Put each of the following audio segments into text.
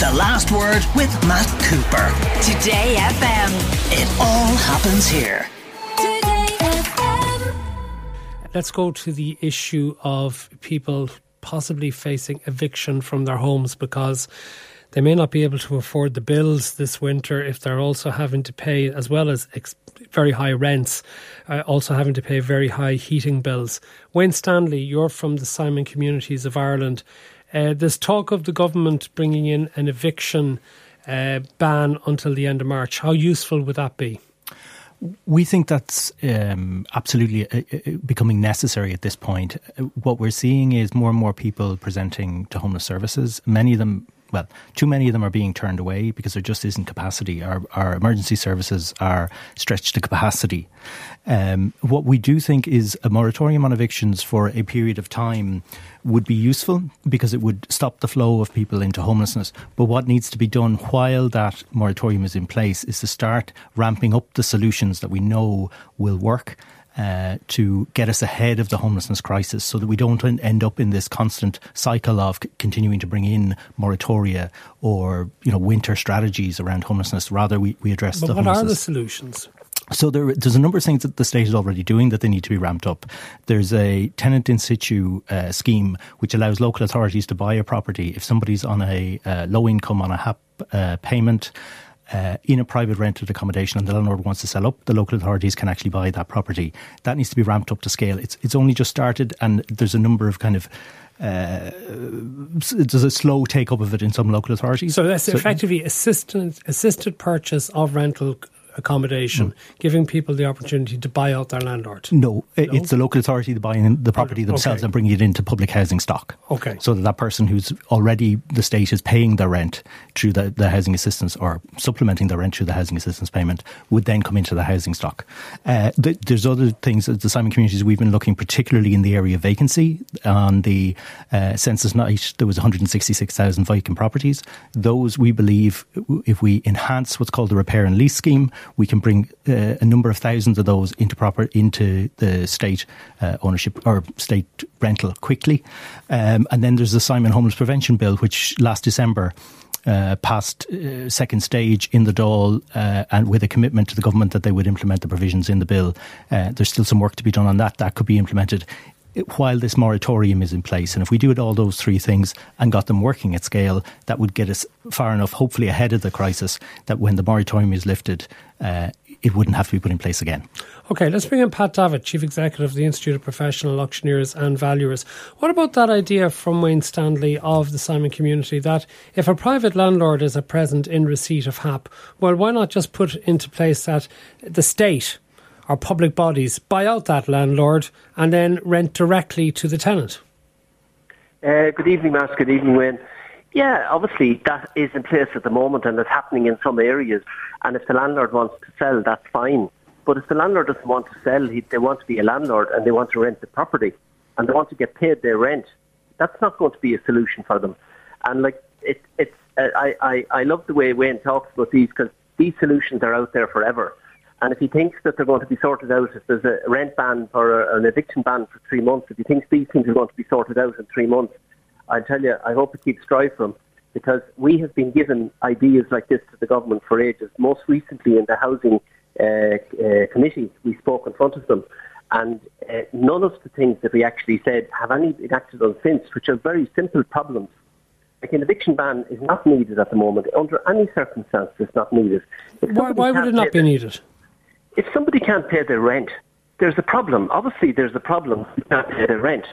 The Last Word with Matt Cooper. Today FM. It all happens here. Today FM. Let's go to the issue of people possibly facing eviction from their homes because they may not be able to afford the bills this winter if they're also having to pay, as well as ex- very high rents, uh, also having to pay very high heating bills. Wayne Stanley, you're from the Simon Communities of Ireland. Uh, there's talk of the government bringing in an eviction uh, ban until the end of March. How useful would that be? We think that's um, absolutely uh, uh, becoming necessary at this point. What we're seeing is more and more people presenting to homeless services. Many of them well, too many of them are being turned away because there just isn't capacity. Our, our emergency services are stretched to capacity. Um, what we do think is a moratorium on evictions for a period of time would be useful because it would stop the flow of people into homelessness. But what needs to be done while that moratorium is in place is to start ramping up the solutions that we know will work. Uh, to get us ahead of the homelessness crisis so that we don't end up in this constant cycle of c- continuing to bring in moratoria or you know winter strategies around homelessness rather we, we address but the what are the solutions so there, there's a number of things that the state is already doing that they need to be ramped up. There's a tenant in situ uh, scheme which allows local authorities to buy a property if somebody's on a uh, low income on a HAP uh, payment. Uh, in a private rented accommodation and the landlord wants to sell up, the local authorities can actually buy that property. That needs to be ramped up to scale. It's it's only just started, and there's a number of kind of uh, there's a slow take up of it in some local authorities. So that's so, effectively assisted assisted purchase of rental accommodation, mm. giving people the opportunity to buy out their landlord? No, no? it's the local authority that buying the property themselves okay. and bringing it into public housing stock. Okay. So that that person who's already, the state is paying their rent through the, the housing assistance or supplementing their rent through the housing assistance payment would then come into the housing stock. Uh, th- there's other things, that the Simon communities, we've been looking particularly in the area of vacancy. On the uh, census night, there was 166,000 vacant properties. Those, we believe, if we enhance what's called the repair and lease scheme, we can bring uh, a number of thousands of those into proper into the state uh, ownership or state rental quickly. Um, and then there's the Simon Homeless Prevention Bill, which last December. Uh, passed uh, second stage in the Dáil uh, and with a commitment to the government that they would implement the provisions in the bill. Uh, there's still some work to be done on that. That could be implemented while this moratorium is in place. And if we do it all those three things and got them working at scale, that would get us far enough, hopefully ahead of the crisis, that when the moratorium is lifted, uh, it wouldn't have to be put in place again. Okay, let's bring in Pat Davitt, Chief Executive of the Institute of Professional Auctioneers and Valuers. What about that idea from Wayne Stanley of the Simon community that if a private landlord is at present in receipt of HAP, well, why not just put into place that the state or public bodies buy out that landlord and then rent directly to the tenant? Uh, good evening, Matt. Good evening, Wayne. Yeah, obviously that is in place at the moment and it's happening in some areas. And if the landlord wants to sell, that's fine. But if the landlord doesn't want to sell, he, they want to be a landlord and they want to rent the property and they want to get paid their rent, that's not going to be a solution for them. And like it, it's, uh, I, I, I love the way Wayne talks about these because these solutions are out there forever. And if he thinks that they're going to be sorted out, if there's a rent ban or an eviction ban for three months, if he thinks these things are going to be sorted out in three months, I tell you, I hope it keeps dry for him because we have been given ideas like this to the government for ages. Most recently in the housing uh, uh, committee, we spoke in front of them, and uh, none of the things that we actually said have any been acted on since, which are very simple problems. Like an eviction ban is not needed at the moment. Under any circumstances, it's not needed. Why, why would it not be needed? if somebody can't pay their rent, there's a problem. Obviously, there's a problem. They can't pay their rent.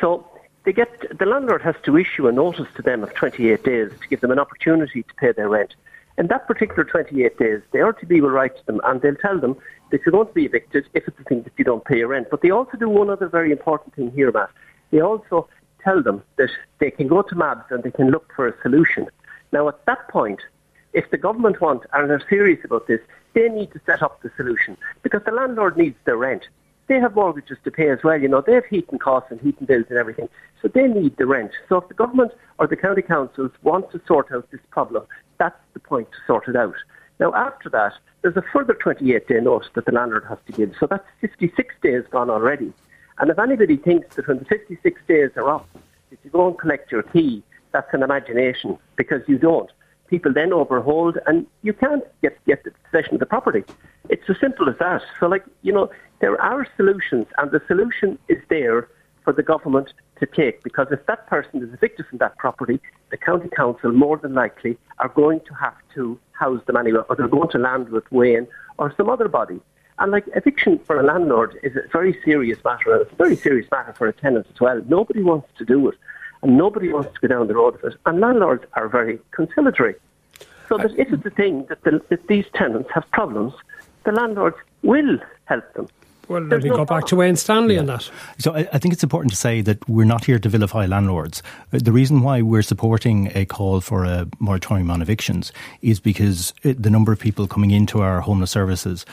So they get the landlord has to issue a notice to them of 28 days to give them an opportunity to pay their rent. In that particular 28 days, the RTB will write to them and they'll tell them that you're going to be evicted if it's the thing that you don't pay your rent. But they also do one other very important thing here, Matt. They also tell them that they can go to MABS and they can look for a solution. Now, at that point, if the government want and are serious about this, they need to set up the solution because the landlord needs their rent. They have mortgages to pay as well, you know, they have heating costs and heating bills and everything. So they need the rent. So if the government or the county councils want to sort out this problem, that's the point to sort it out. Now after that, there's a further 28 day notice that the landlord has to give. So that's 56 days gone already. And if anybody thinks that when the 56 days are up, if you go and collect your key, that's an imagination because you don't. People then overhold, and you can't get get possession of the property. It's as simple as that. So, like you know, there are solutions, and the solution is there for the government to take. Because if that person is evicted from that property, the county council more than likely are going to have to house them anyway, or they're going to land with Wayne or some other body. And like eviction for a landlord is a very serious matter, and it's a very serious matter for a tenant as well. Nobody wants to do it, and nobody wants to go down the road of it. And landlords are very conciliatory. So that if it's a thing that, the, that these tenants have problems, the landlords will help them. Well, let me no go back to Wayne Stanley yeah. on that. So I, I, think it's important to say that we're not here to vilify landlords. Uh, the reason why we're supporting a call for a moratorium on evictions is because uh, the number of people coming into our homeless services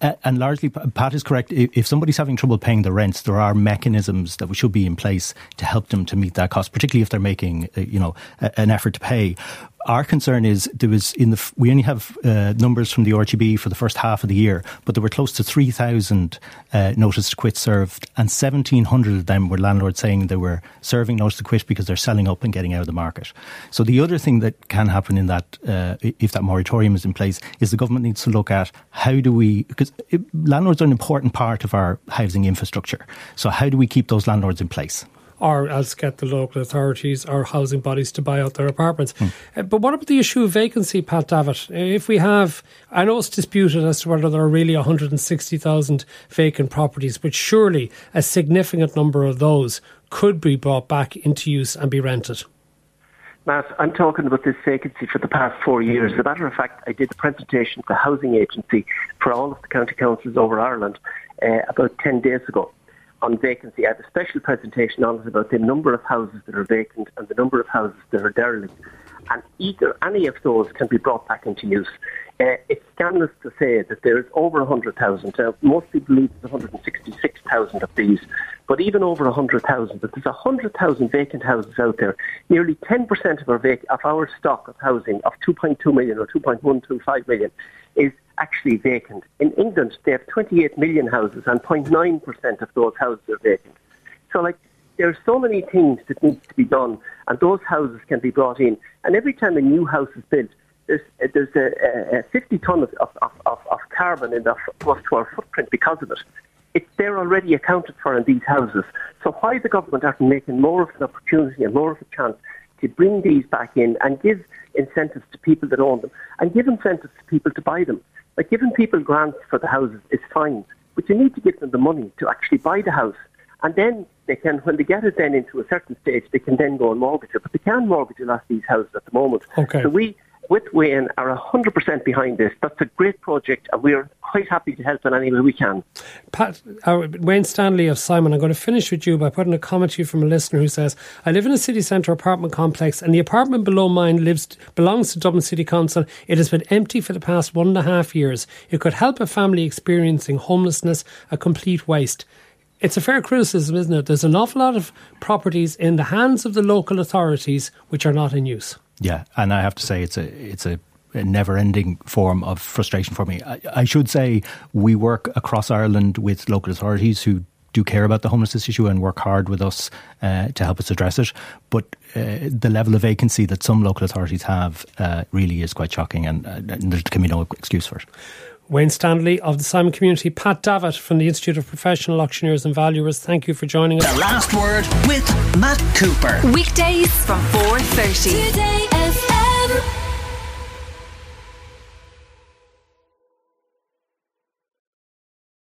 and largely, Pat is correct. If somebody's having trouble paying the rents, there are mechanisms that should be in place to help them to meet that cost, particularly if they're making, uh, you know, an effort to pay our concern is there was in the we only have uh, numbers from the RTB for the first half of the year, but there were close to three thousand uh, to quit served, and seventeen hundred of them were landlords saying they were serving notice to quit because they're selling up and getting out of the market. So the other thing that can happen in that, uh, if that moratorium is in place, is the government needs to look at how do we because landlords are an important part of our housing infrastructure. So how do we keep those landlords in place? Or else get the local authorities or housing bodies to buy out their apartments. Mm. Uh, but what about the issue of vacancy, Pat Davitt? If we have, I know it's disputed as to whether there are really 160,000 vacant properties, but surely a significant number of those could be brought back into use and be rented. Matt, I'm talking about this vacancy for the past four years. As a matter of fact, I did a presentation to the Housing Agency for all of the county councils over Ireland uh, about 10 days ago on vacancy. I have a special presentation on it about the number of houses that are vacant and the number of houses that are derelict. And either any of those can be brought back into use. Uh, it's scandalous to say that there's over 100,000. Uh, most people believe there's 166,000 of these, but even over 100,000. But there's 100,000 vacant houses out there. Nearly 10% of our, vac- of our stock of housing, of 2.2 million or 2.125 million, is actually vacant. In England, they have 28 million houses, and 0.9% of those houses are vacant. So, like, there are so many things that need to be done, and those houses can be brought in. And every time a new house is built, there's, there's a, a 50 ton of, of, of, of carbon in the, to our footprint because of it. It's there already accounted for in these houses. So why the government aren't making more of an opportunity and more of a chance to bring these back in and give incentives to people that own them and give incentives to people to buy them. Like giving people grants for the houses is fine, but you need to give them the money to actually buy the house. And then they can, when they get it then into a certain stage, they can then go and mortgage it. But they can't mortgage a lot of these houses at the moment. Okay. So we, with Wayne, are 100% behind this. That's a great project, and we're quite happy to help in any way we can. Pat, uh, Wayne Stanley of Simon, I'm going to finish with you by putting a comment to you from a listener who says, I live in a city centre apartment complex and the apartment below mine lives belongs to Dublin City Council. It has been empty for the past one and a half years. It could help a family experiencing homelessness, a complete waste it's a fair criticism, isn't it? There's an awful lot of properties in the hands of the local authorities which are not in use. Yeah, and I have to say it's a it's a a never-ending form of frustration for me. I, I, should say we work across Ireland with local authorities who do care about the homelessness issue and work hard with us uh, to help us address it. But uh, the level of vacancy that some local authorities have uh, really is quite shocking, and, uh, and there can be no excuse for it. Wayne Stanley of the Simon Community, Pat Davitt from the Institute of Professional Auctioneers and Valuers. Thank you for joining us. The last word with Matt Cooper. Weekdays from 4:30.